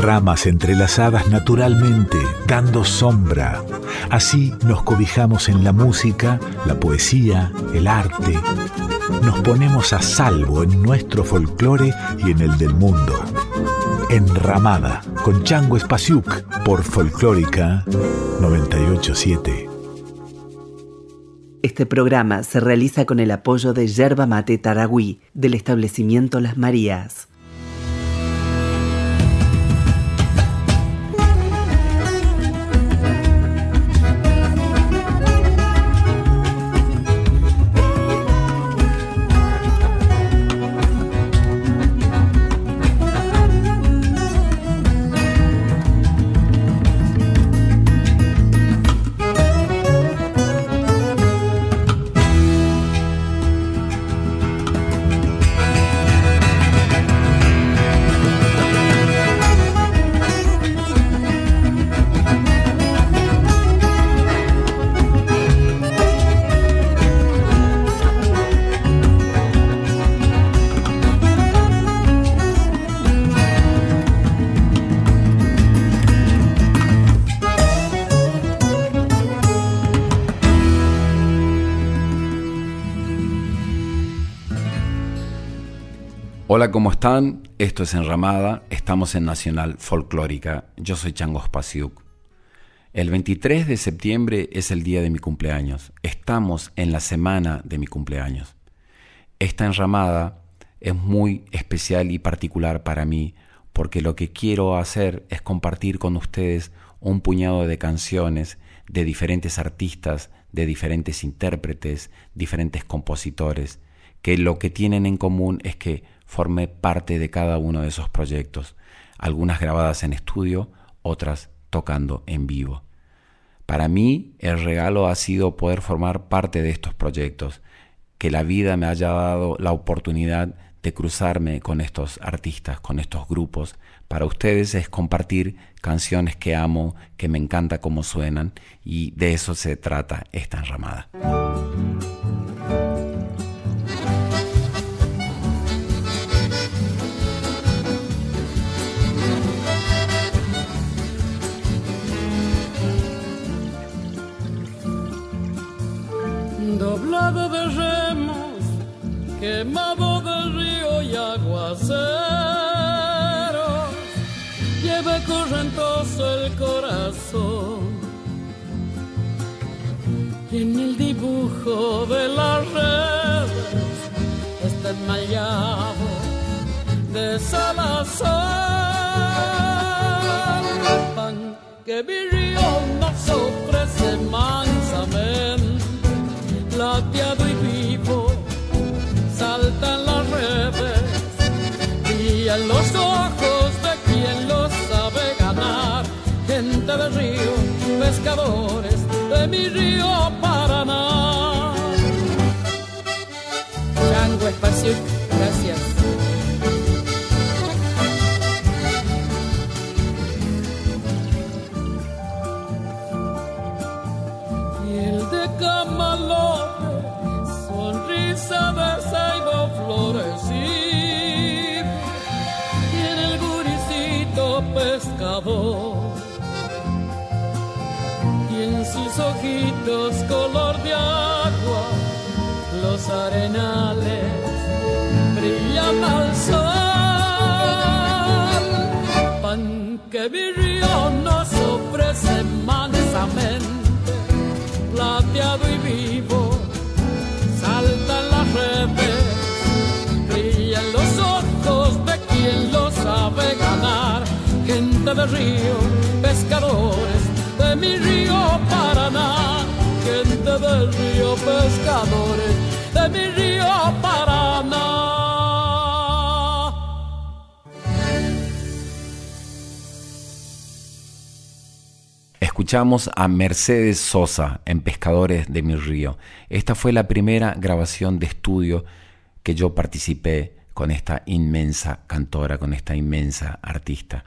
Ramas entrelazadas naturalmente, dando sombra. Así nos cobijamos en la música, la poesía, el arte. Nos ponemos a salvo en nuestro folclore y en el del mundo. Enramada, con Chango Espasiuk, por Folclórica 987. Este programa se realiza con el apoyo de Yerba Mate Taragüí, del establecimiento Las Marías. Están? Esto es Enramada, estamos en Nacional Folclórica. Yo soy Chango Spasiuk. El 23 de septiembre es el día de mi cumpleaños. Estamos en la semana de mi cumpleaños. Esta enramada es muy especial y particular para mí porque lo que quiero hacer es compartir con ustedes un puñado de canciones de diferentes artistas, de diferentes intérpretes, diferentes compositores, que lo que tienen en común es que formé parte de cada uno de esos proyectos, algunas grabadas en estudio, otras tocando en vivo. Para mí el regalo ha sido poder formar parte de estos proyectos, que la vida me haya dado la oportunidad de cruzarme con estos artistas, con estos grupos. Para ustedes es compartir canciones que amo, que me encanta cómo suenan y de eso se trata esta enramada. Quemado de río y aguacero, lleve correntoso el corazón. Y en el dibujo de las redes está enmayado de Salazar, pan que mi río ofrece mansamente plateado y saltan las redes y en los ojos de quien lo sabe ganar, gente de río, pescadores de mi río Paraná. Chango Espacio, gracias. Y el de camalote, sonrisa de ojitos color de agua, los arenales brillan al sol. Pan que mi río nos ofrece mansamente plateado y vivo, saltan las redes, brillan los ojos de quien lo sabe ganar, gente de río, pescadores del río, pescadores de mi río Paraná. Escuchamos a Mercedes Sosa en Pescadores de mi río. Esta fue la primera grabación de estudio que yo participé con esta inmensa cantora, con esta inmensa artista.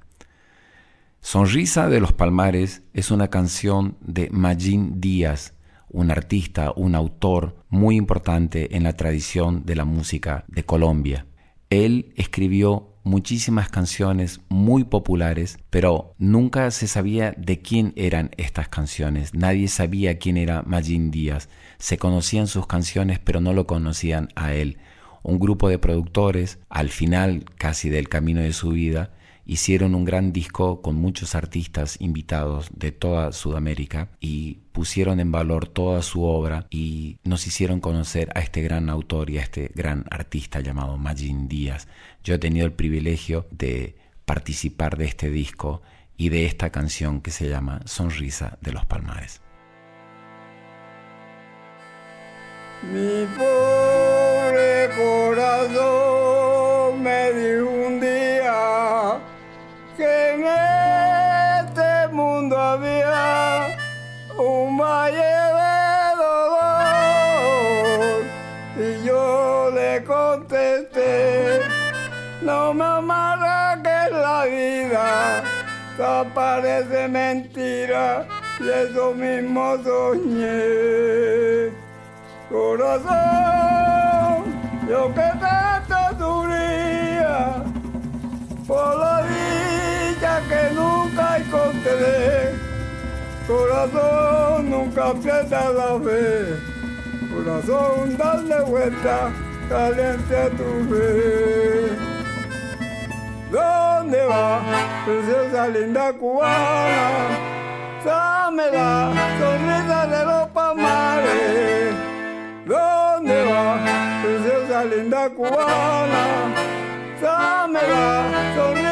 Sonrisa de los Palmares es una canción de Magín Díaz, un artista, un autor muy importante en la tradición de la música de Colombia. Él escribió muchísimas canciones muy populares, pero nunca se sabía de quién eran estas canciones. Nadie sabía quién era Magin Díaz. Se conocían sus canciones, pero no lo conocían a él. Un grupo de productores, al final casi del camino de su vida, hicieron un gran disco con muchos artistas invitados de toda Sudamérica y pusieron en valor toda su obra y nos hicieron conocer a este gran autor y a este gran artista llamado Magin Díaz. Yo he tenido el privilegio de participar de este disco y de esta canción que se llama Sonrisa de los Palmares. Mi pobre corazón me dijo parece mentira y eso mismo soñé corazón yo que tanto sufría por la dicha que nunca encontré. Corazón, nunca pierda la fe. Corazón, dale vuelta, caliente tu fe. ¿Dónde va, preciosa linda cubana? Dame la sonrisa de los palmares. ¿Dónde va, preciosa linda cubana? Dame la sonrisa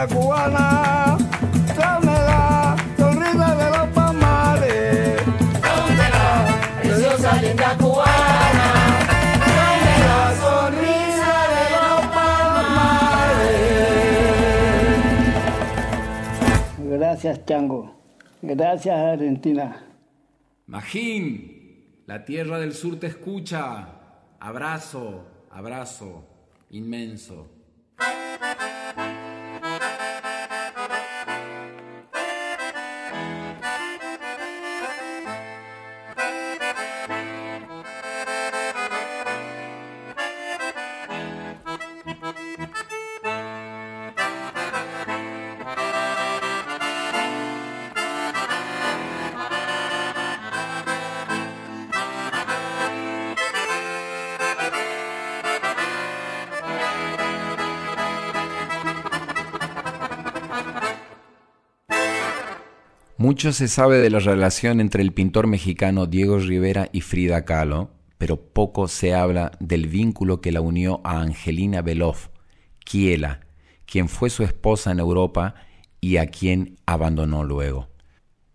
Linda cubana, dame la sonrisa de los palmares. ¿Dónde va, preciosa linda cubana? Tráeme la sonrisa de los Gracias, Chango. Gracias, Argentina. Magín, La tierra del sur te escucha. Abrazo, abrazo inmenso. Mucho se sabe de la relación entre el pintor mexicano Diego Rivera y Frida Kahlo, pero poco se habla del vínculo que la unió a Angelina Beloff, Kiela, quien fue su esposa en Europa y a quien abandonó luego.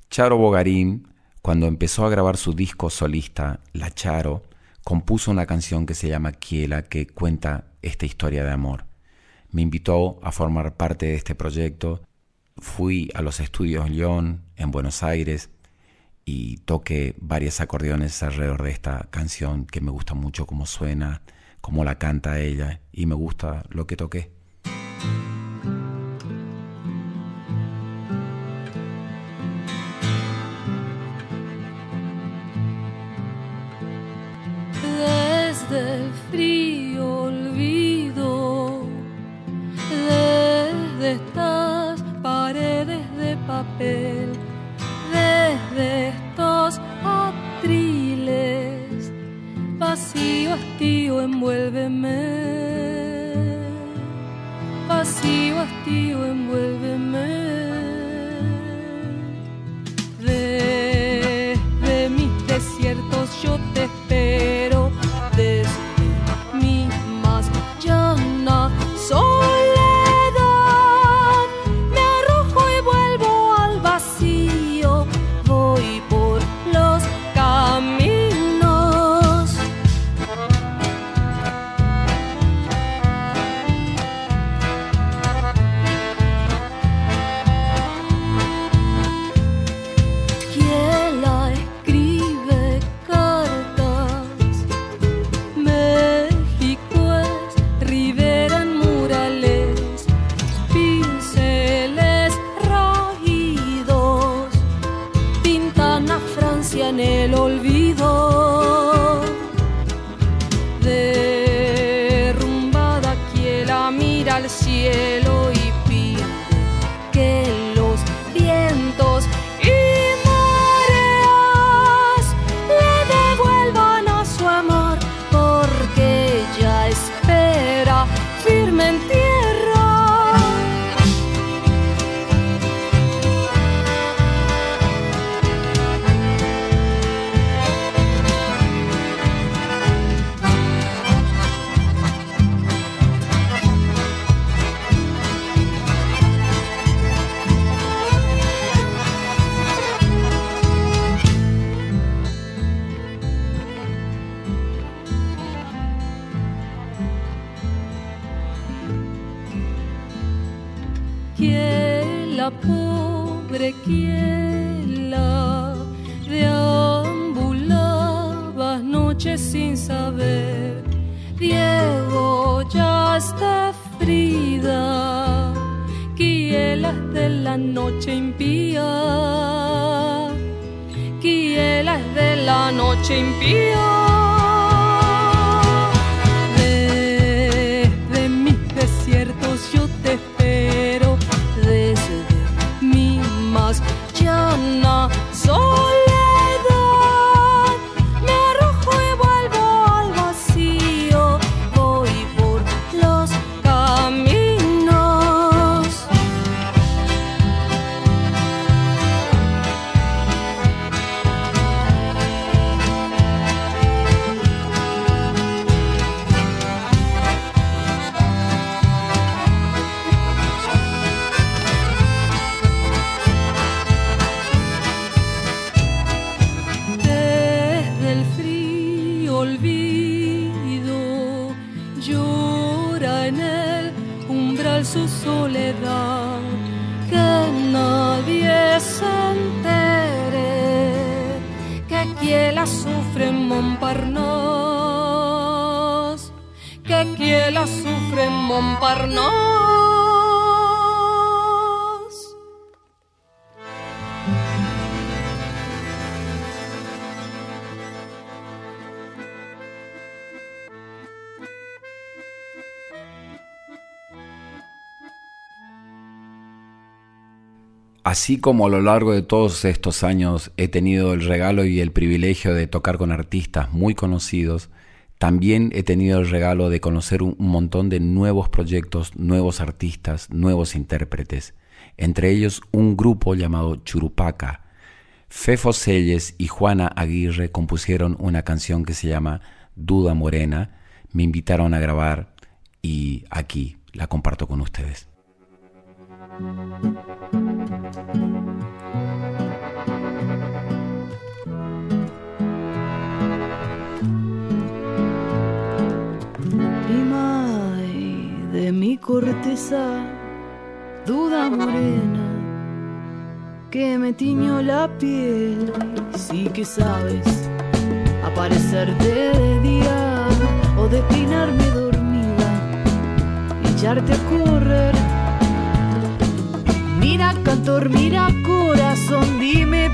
Charo Bogarín, cuando empezó a grabar su disco solista, La Charo, compuso una canción que se llama Kiela que cuenta esta historia de amor. Me invitó a formar parte de este proyecto fui a los estudios León en Buenos Aires y toqué varios acordeones alrededor de esta canción que me gusta mucho cómo suena, cómo la canta ella y me gusta lo que toqué. Desde el frío olvido, desde estas paredes de papel, vacío, hastío, envuélveme. Vacío, hastío, envuélveme. Desde mis desiertos yo te espero, al cielo Así como a lo largo de todos estos años he tenido el regalo y el privilegio de tocar con artistas muy conocidos, también he tenido el regalo de conocer un montón de nuevos proyectos, nuevos artistas, nuevos intérpretes, entre ellos un grupo llamado Churupaca. Fefo Selles y Juana Aguirre compusieron una canción que se llama Duda Morena, me invitaron a grabar y aquí la comparto con ustedes. De mi corteza, duda morena, que me tiñó la piel. Sí que sabes aparecerte de día o declinarme dormida echarte a correr Mira cantor, mira corazón, dime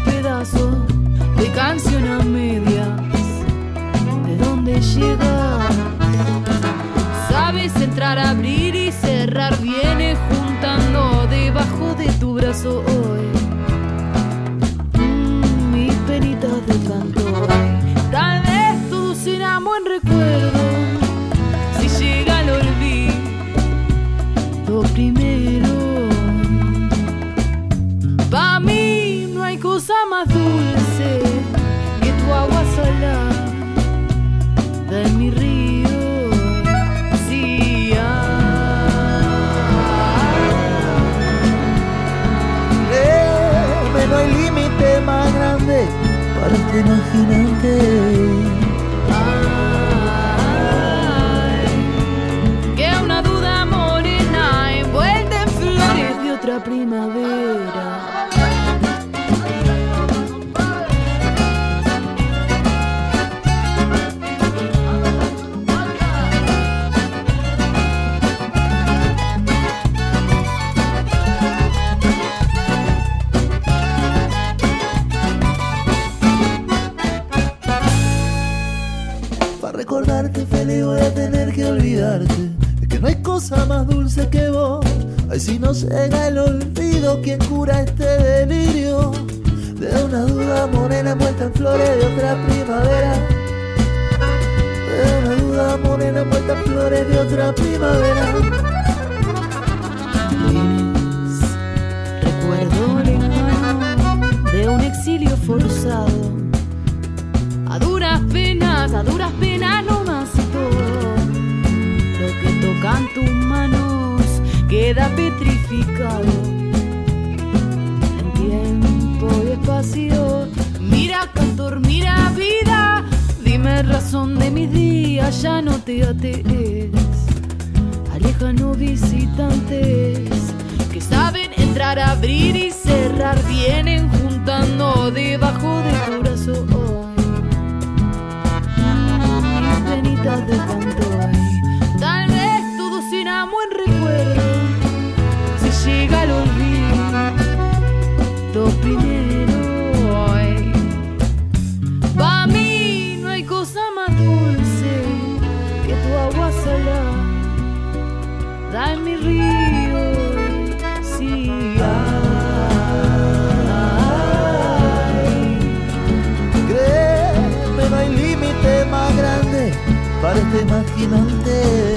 para este imaginante. ay, que una duda morena envuelta en flores de otra primavera. Cosa más dulce que vos. Ay, si no llega el olvido, ¿quién cura este delirio? De una duda morena envuelta en flores de otra primavera. De una duda morena en flores de otra primavera. Recuerdo lejano de un exilio forzado. A duras penas, a duras penas cantor, mira vida. Dime razón de mis días, ya no te atees alejanos visitantes que saben entrar, abrir y cerrar, vienen juntando debajo de. Mis penitas de mi río. Sí, ay. Créeme, no hay límite más grande para este imaginante.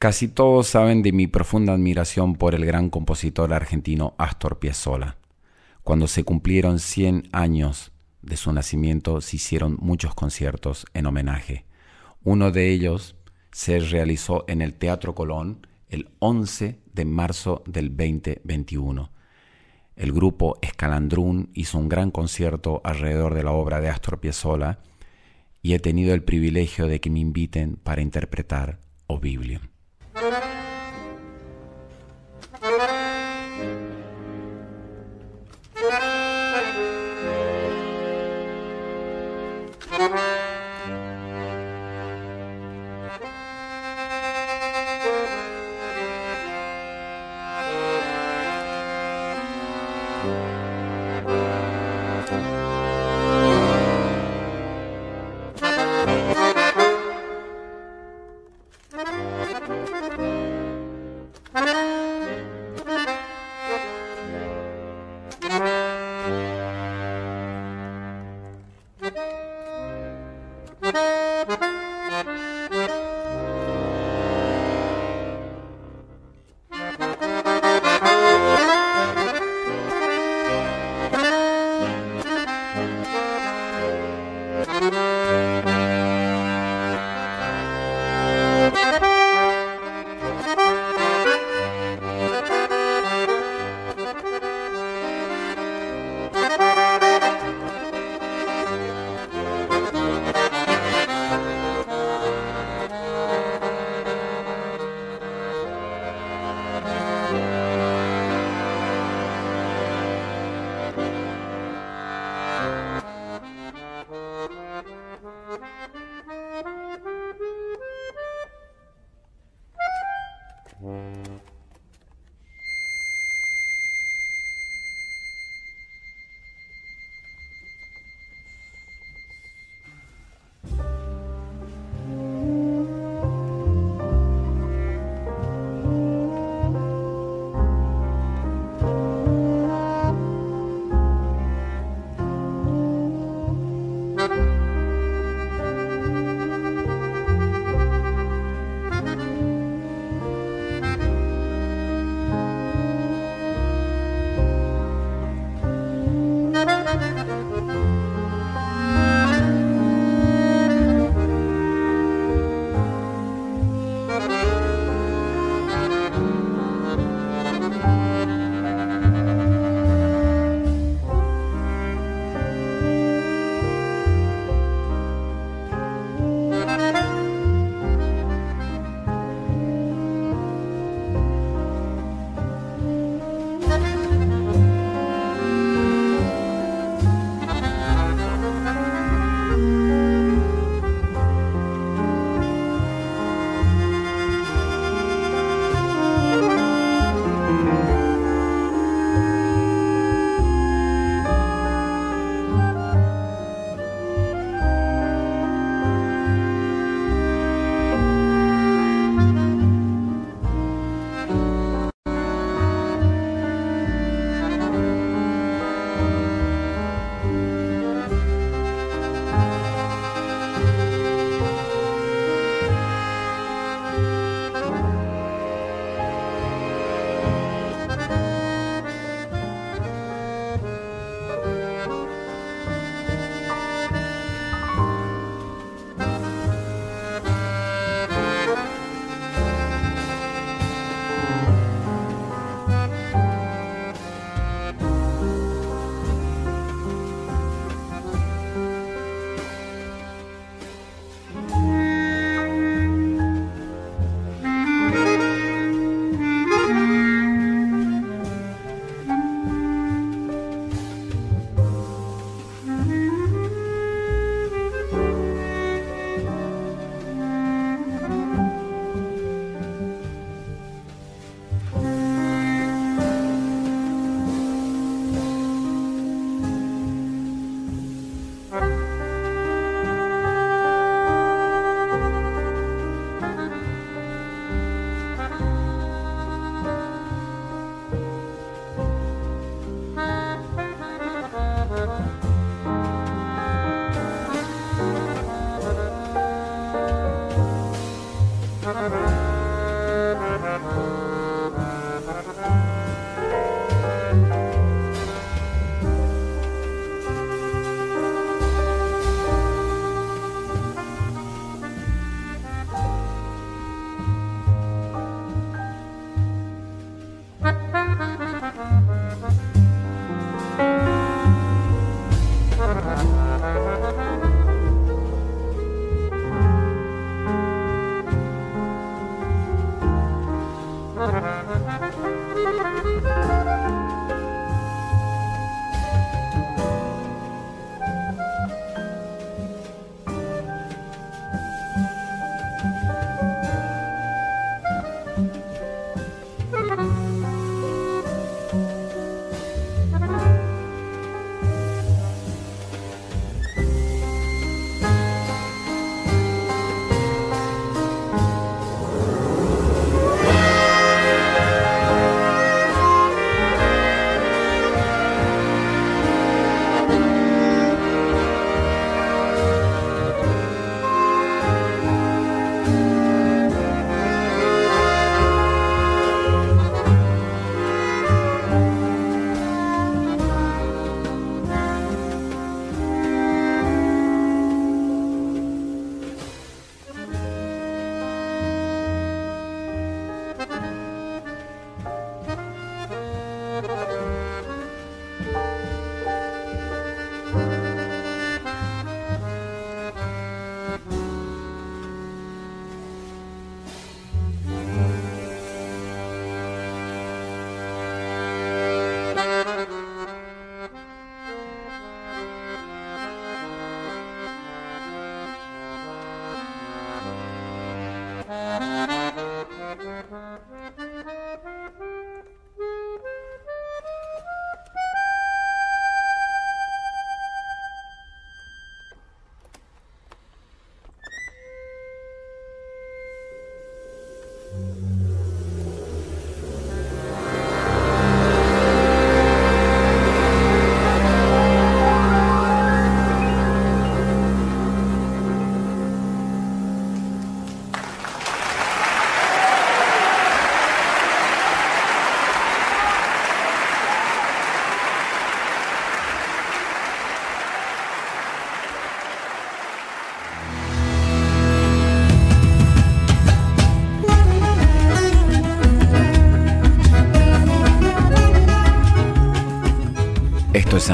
Casi todos saben de mi profunda admiración por el gran compositor argentino Astor Piazzolla. Cuando se cumplieron 100 años de su nacimiento, se hicieron muchos conciertos en homenaje. Uno de ellos se realizó en el Teatro Colón el 11 de marzo del 2021. El grupo Escalandrún hizo un gran concierto alrededor de la obra de Astor Piazzolla y he tenido el privilegio de que me inviten para interpretar Oblivion.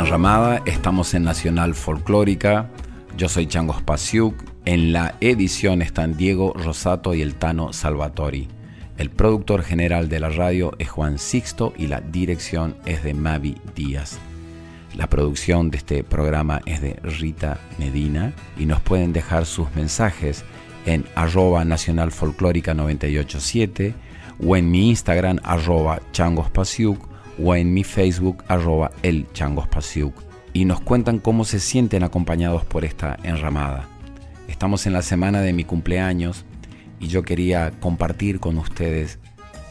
Enramada, estamos en Nacional Folclórica. Yo soy Changos Pasiuk. En la edición están Diego Rosato y el Tano Salvatori. El productor general de la radio es Juan Sixto y la dirección es de Mavi Díaz. La producción de este programa es de Rita Medina y nos pueden dejar sus mensajes en arroba nacional folclórica 987 o en mi Instagram arroba changospasiuk o en mi Facebook arroba el y nos cuentan cómo se sienten acompañados por esta enramada. Estamos en la semana de mi cumpleaños y yo quería compartir con ustedes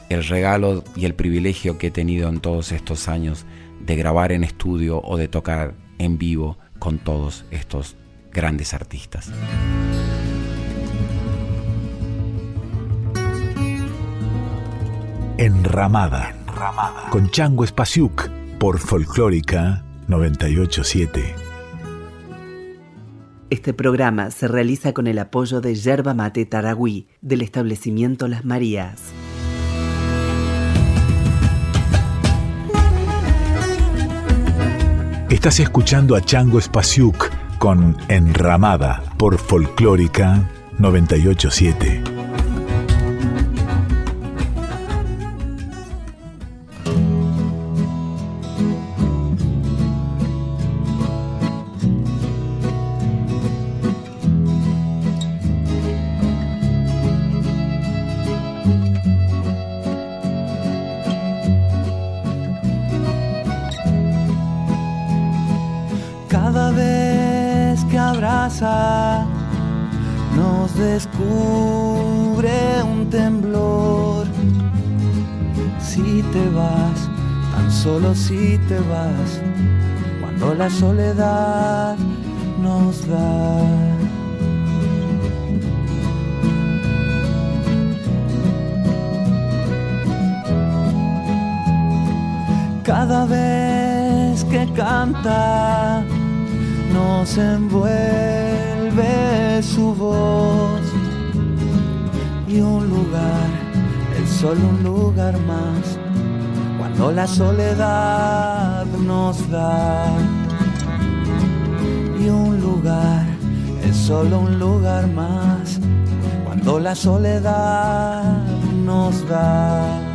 el regalo y el privilegio que he tenido en todos estos años de grabar en estudio o de tocar en vivo con todos estos grandes artistas. Enramada con Chango Espasiuk por Folclórica 987. Este programa se realiza con el apoyo de Yerba Mate Taragüí del establecimiento Las Marías. Estás escuchando a Chango Espasiuk con Enramada por Folclórica 987. Te vas, cuando la soledad nos da. Cada vez que canta, nos envuelve su voz y un lugar, es solo un lugar más no la soledad nos da. Y un lugar es solo un lugar más cuando la soledad nos da.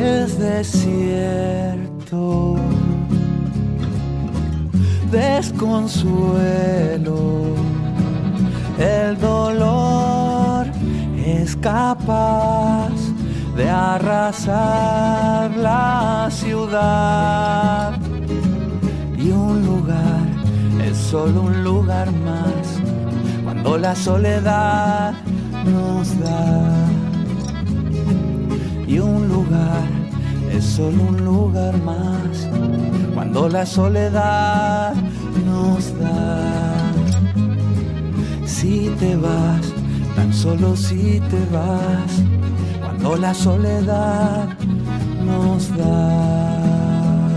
Es desierto, desconsuelo, el dolor es capaz de arrasar la ciudad. Y un lugar solo un lugar más cuando la soledad nos da. Y un lugar es solo un lugar más cuando la soledad nos da. Si te vas, tan solo si te vas, cuando la soledad nos da.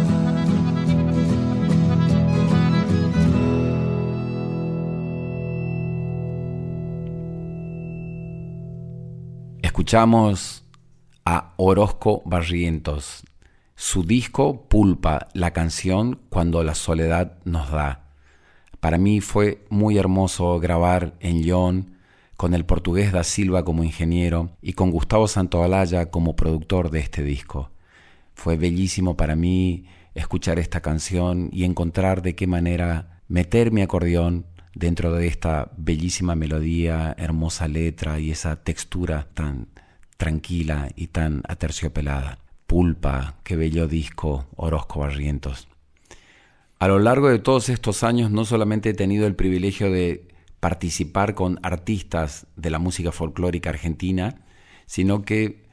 Escuchamos a Orozco Barrientos, su disco Pulpa, la canción Cuando la soledad nos da. Para mí fue muy hermoso grabar en Lyon con el portugués da Silva como ingeniero y con Gustavo Santoalaya como productor de este disco. Fue bellísimo para mí escuchar esta canción y encontrar de qué manera meter mi acordeón dentro de esta bellísima melodía, hermosa letra y esa textura tan tranquila y tan aterciopelada. Pulpa, qué bello disco, Orozco Barrientos. A lo largo de todos estos años no solamente he tenido el privilegio de participar con artistas de la música folclórica argentina, sino que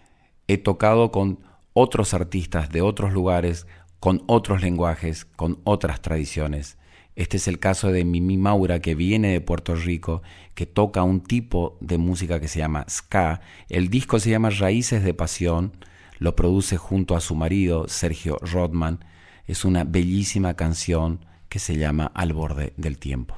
he tocado con otros artistas de otros lugares, con otros lenguajes, con otras tradiciones. Este es el caso de Mimi Maura, que viene de Puerto Rico, que toca un tipo de música que se llama ska. El disco se llama Raíces de Pasión, lo produce junto a su marido, Sergio Rodman. Es una bellísima canción que se llama Al borde del tiempo.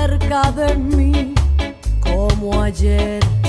Cerca de mí como ayer.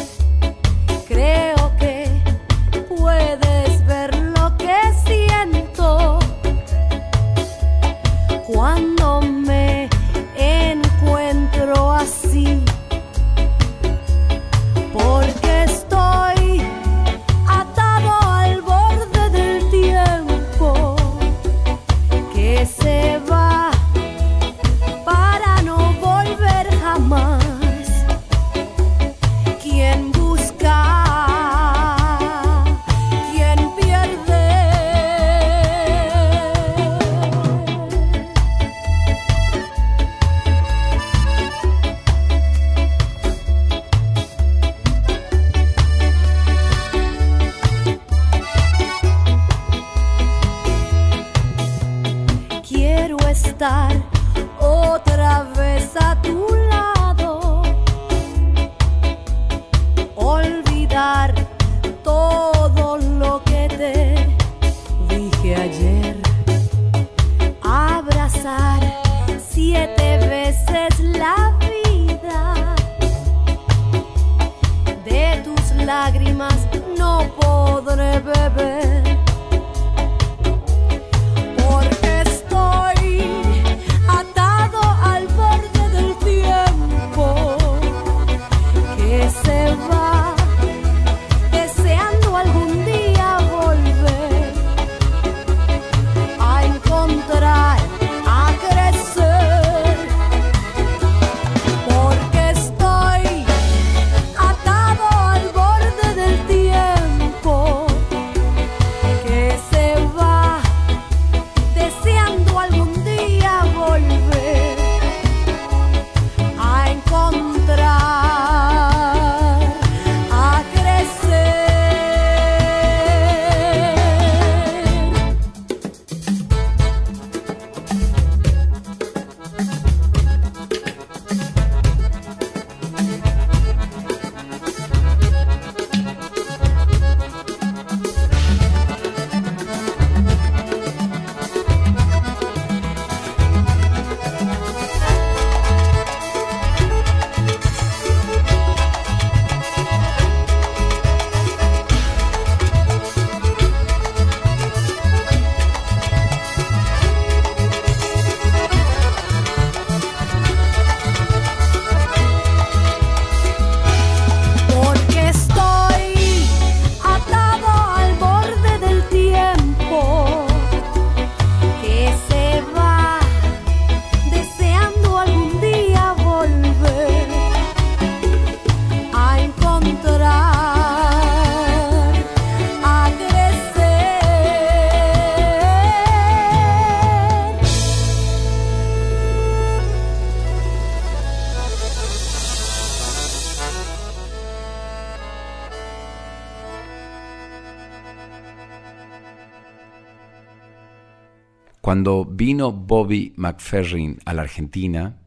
Vino Bobby McFerrin a la Argentina,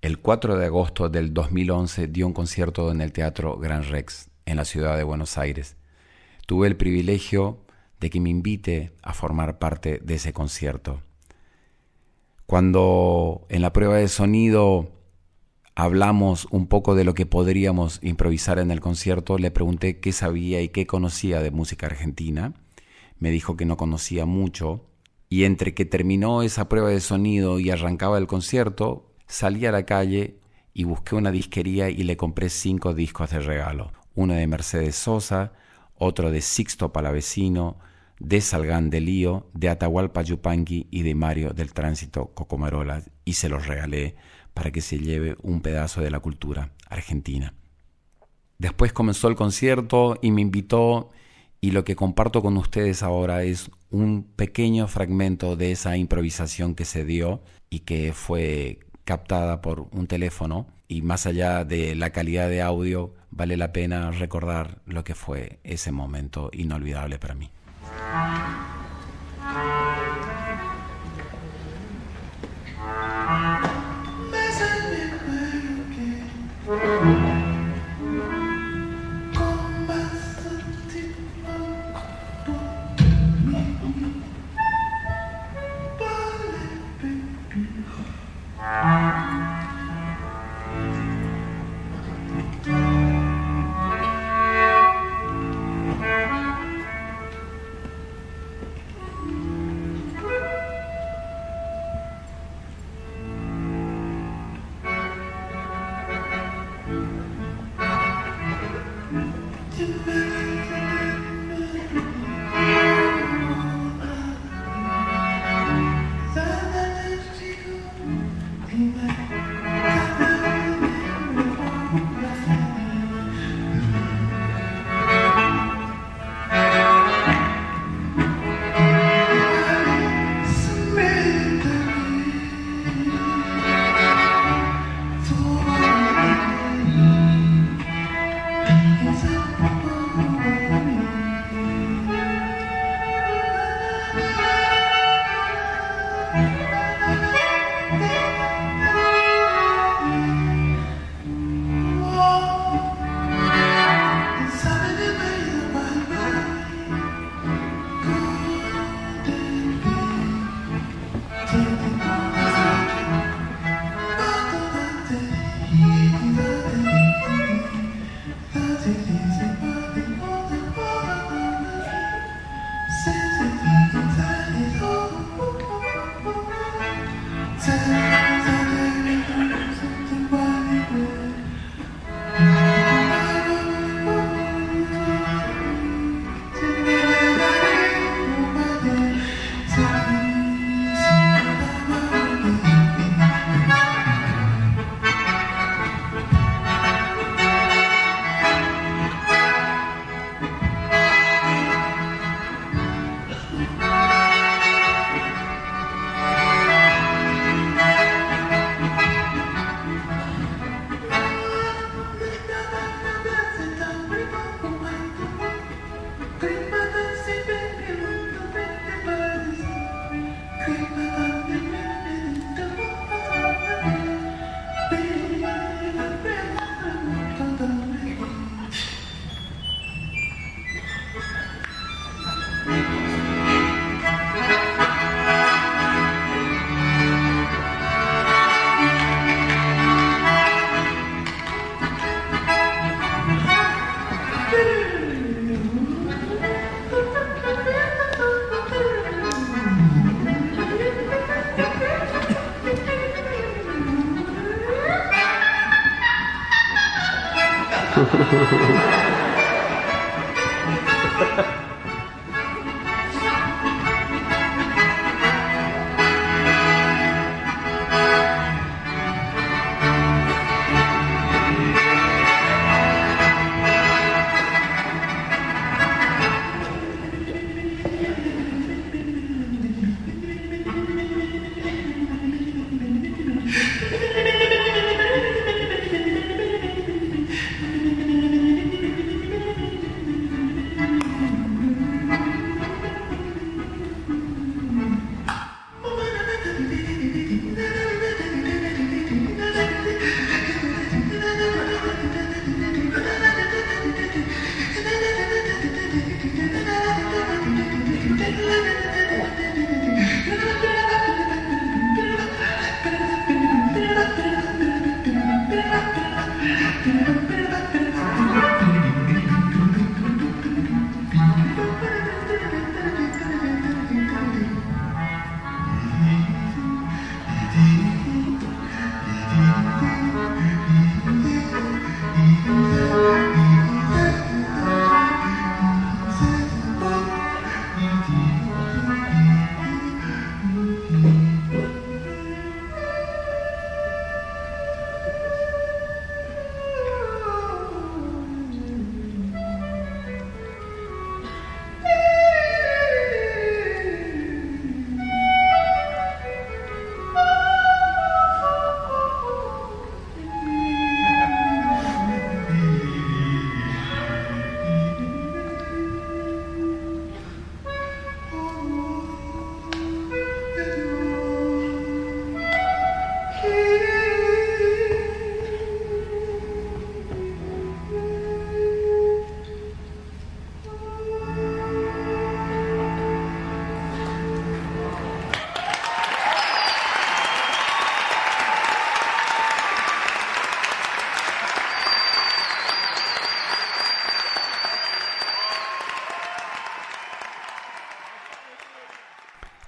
el 4 de agosto del 2011 dio un concierto en el Teatro Gran Rex, en la ciudad de Buenos Aires. Tuve el privilegio de que me invite a formar parte de ese concierto. Cuando en la prueba de sonido hablamos un poco de lo que podríamos improvisar en el concierto, le pregunté qué sabía y qué conocía de música argentina. Me dijo que no conocía mucho. Y entre que terminó esa prueba de sonido y arrancaba el concierto, salí a la calle y busqué una disquería y le compré cinco discos de regalo. Uno de Mercedes Sosa, otro de Sixto Palavecino, de Salgán de Lío, de Atahualpa Yupanqui y de Mario del Tránsito Cocomarola y se los regalé para que se lleve un pedazo de la cultura argentina. Después comenzó el concierto y me invitó y lo que comparto con ustedes ahora es un pequeño fragmento de esa improvisación que se dio y que fue captada por un teléfono y más allá de la calidad de audio vale la pena recordar lo que fue ese momento inolvidable para mí. Bye.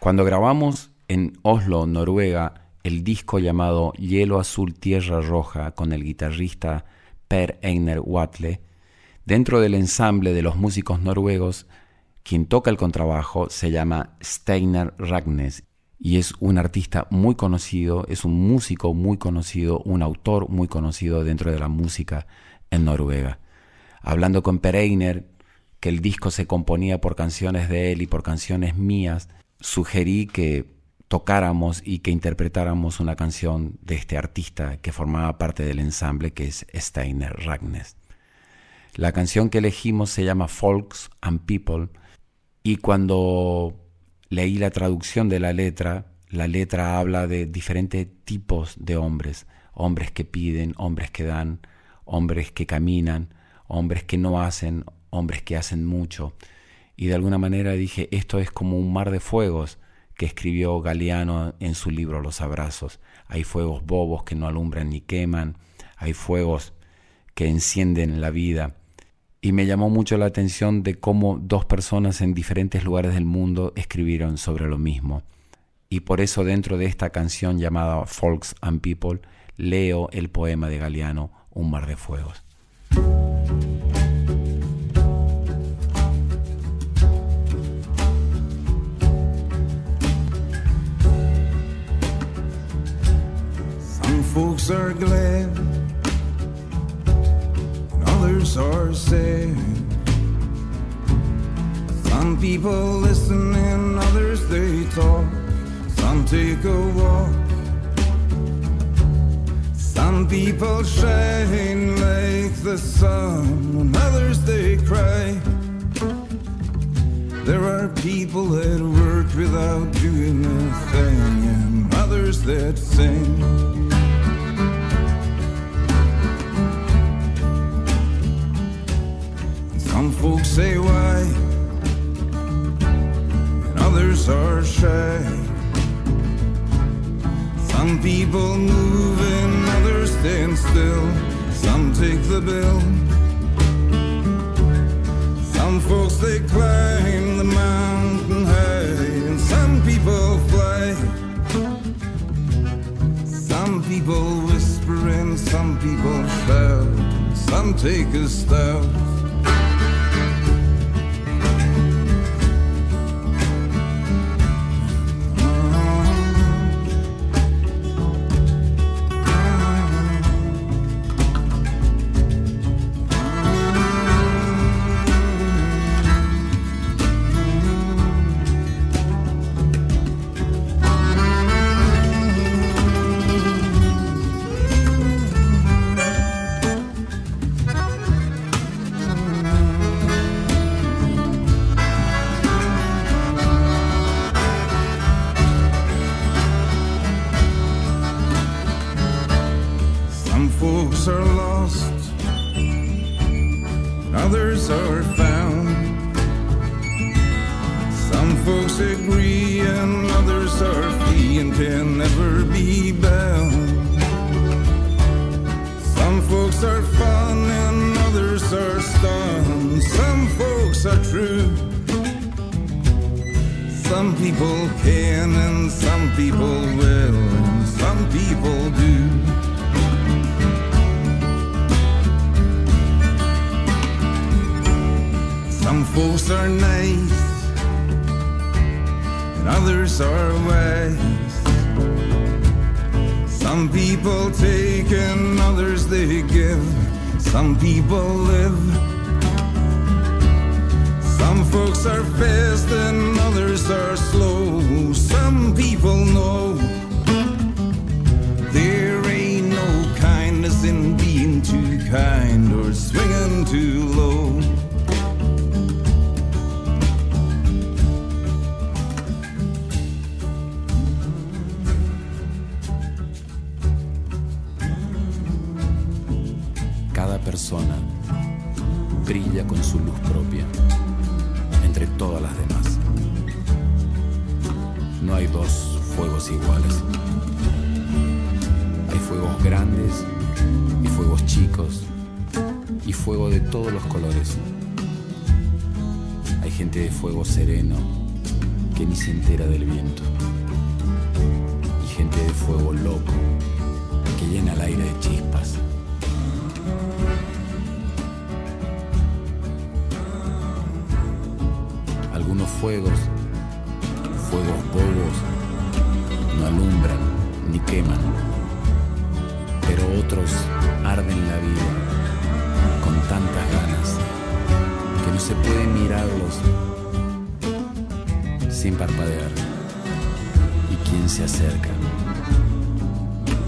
Cuando grabamos en Oslo, Noruega, el disco llamado Hielo Azul Tierra Roja con el guitarrista Per Einar Watle, dentro del ensamble de los músicos noruegos, quien toca el contrabajo se llama Steinar Ragnes y es un artista muy conocido, es un músico muy conocido, un autor muy conocido dentro de la música en Noruega. Hablando con Per Einar, que el disco se componía por canciones de él y por canciones mías, sugerí que tocáramos y que interpretáramos una canción de este artista que formaba parte del ensamble que es Steiner Ragnes. La canción que elegimos se llama Folks and People y cuando leí la traducción de la letra, la letra habla de diferentes tipos de hombres, hombres que piden, hombres que dan, hombres que caminan, hombres que no hacen, hombres que hacen mucho. Y de alguna manera dije, esto es como un mar de fuegos que escribió Galeano en su libro Los Abrazos. Hay fuegos bobos que no alumbran ni queman, hay fuegos que encienden la vida. Y me llamó mucho la atención de cómo dos personas en diferentes lugares del mundo escribieron sobre lo mismo. Y por eso dentro de esta canción llamada Folks and People leo el poema de Galeano, Un mar de fuegos. Folks are glad, and others are sad. Some people listen and others they talk. Some take a walk. Some people shine like the sun, and others they cry. There are people that work without doing a thing, and others that sing. Some folks say why, and others are shy. Some people move and others stand still. Some take the bill. Some folks they climb the mountain high, and some people fly. Some people whisper and some people shout. Some take a stout. Su luz propia entre todas las demás. No hay dos fuegos iguales. Hay fuegos grandes y fuegos chicos y fuego de todos los colores. Hay gente de fuego sereno que ni se entera del viento. Y gente de fuego loco que llena el aire de chispas. Fuegos, fuegos bobos, no alumbran ni queman, pero otros arden la vida con tantas ganas que no se puede mirarlos sin parpadear. Y quien se acerca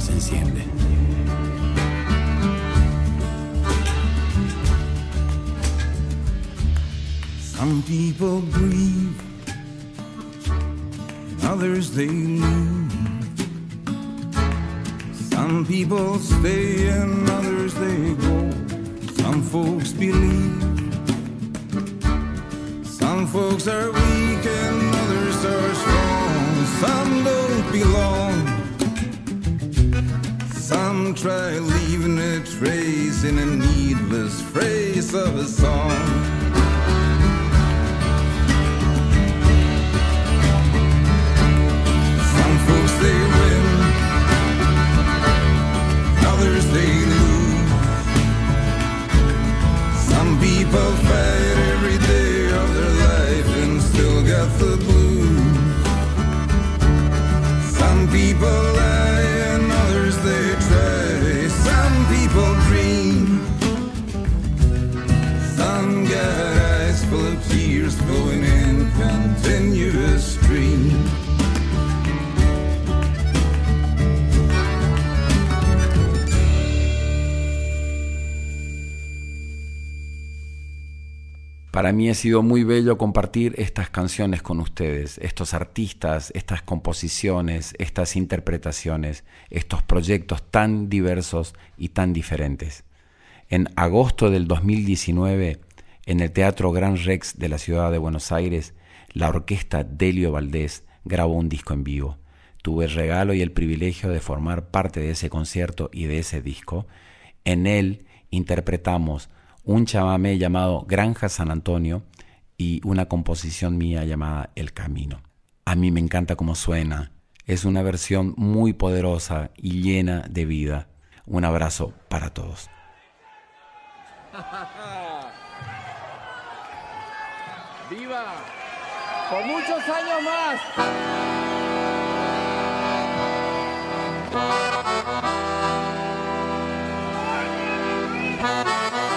se enciende. Some people grieve, others they leave. Some people stay and others they go. Some folks believe. Some folks are weak and others are strong. Some don't belong. Some try leaving a trace in a needless phrase of a song. Para mí ha sido muy bello compartir estas canciones con ustedes, estos artistas, estas composiciones, estas interpretaciones, estos proyectos tan diversos y tan diferentes. En agosto del 2019, en el Teatro Gran Rex de la ciudad de Buenos Aires, la orquesta Delio Valdés grabó un disco en vivo. Tuve el regalo y el privilegio de formar parte de ese concierto y de ese disco. En él interpretamos un chamamé llamado Granja San Antonio y una composición mía llamada El Camino. A mí me encanta cómo suena. Es una versión muy poderosa y llena de vida. Un abrazo para todos. ¡Viva! ¡Por muchos años más!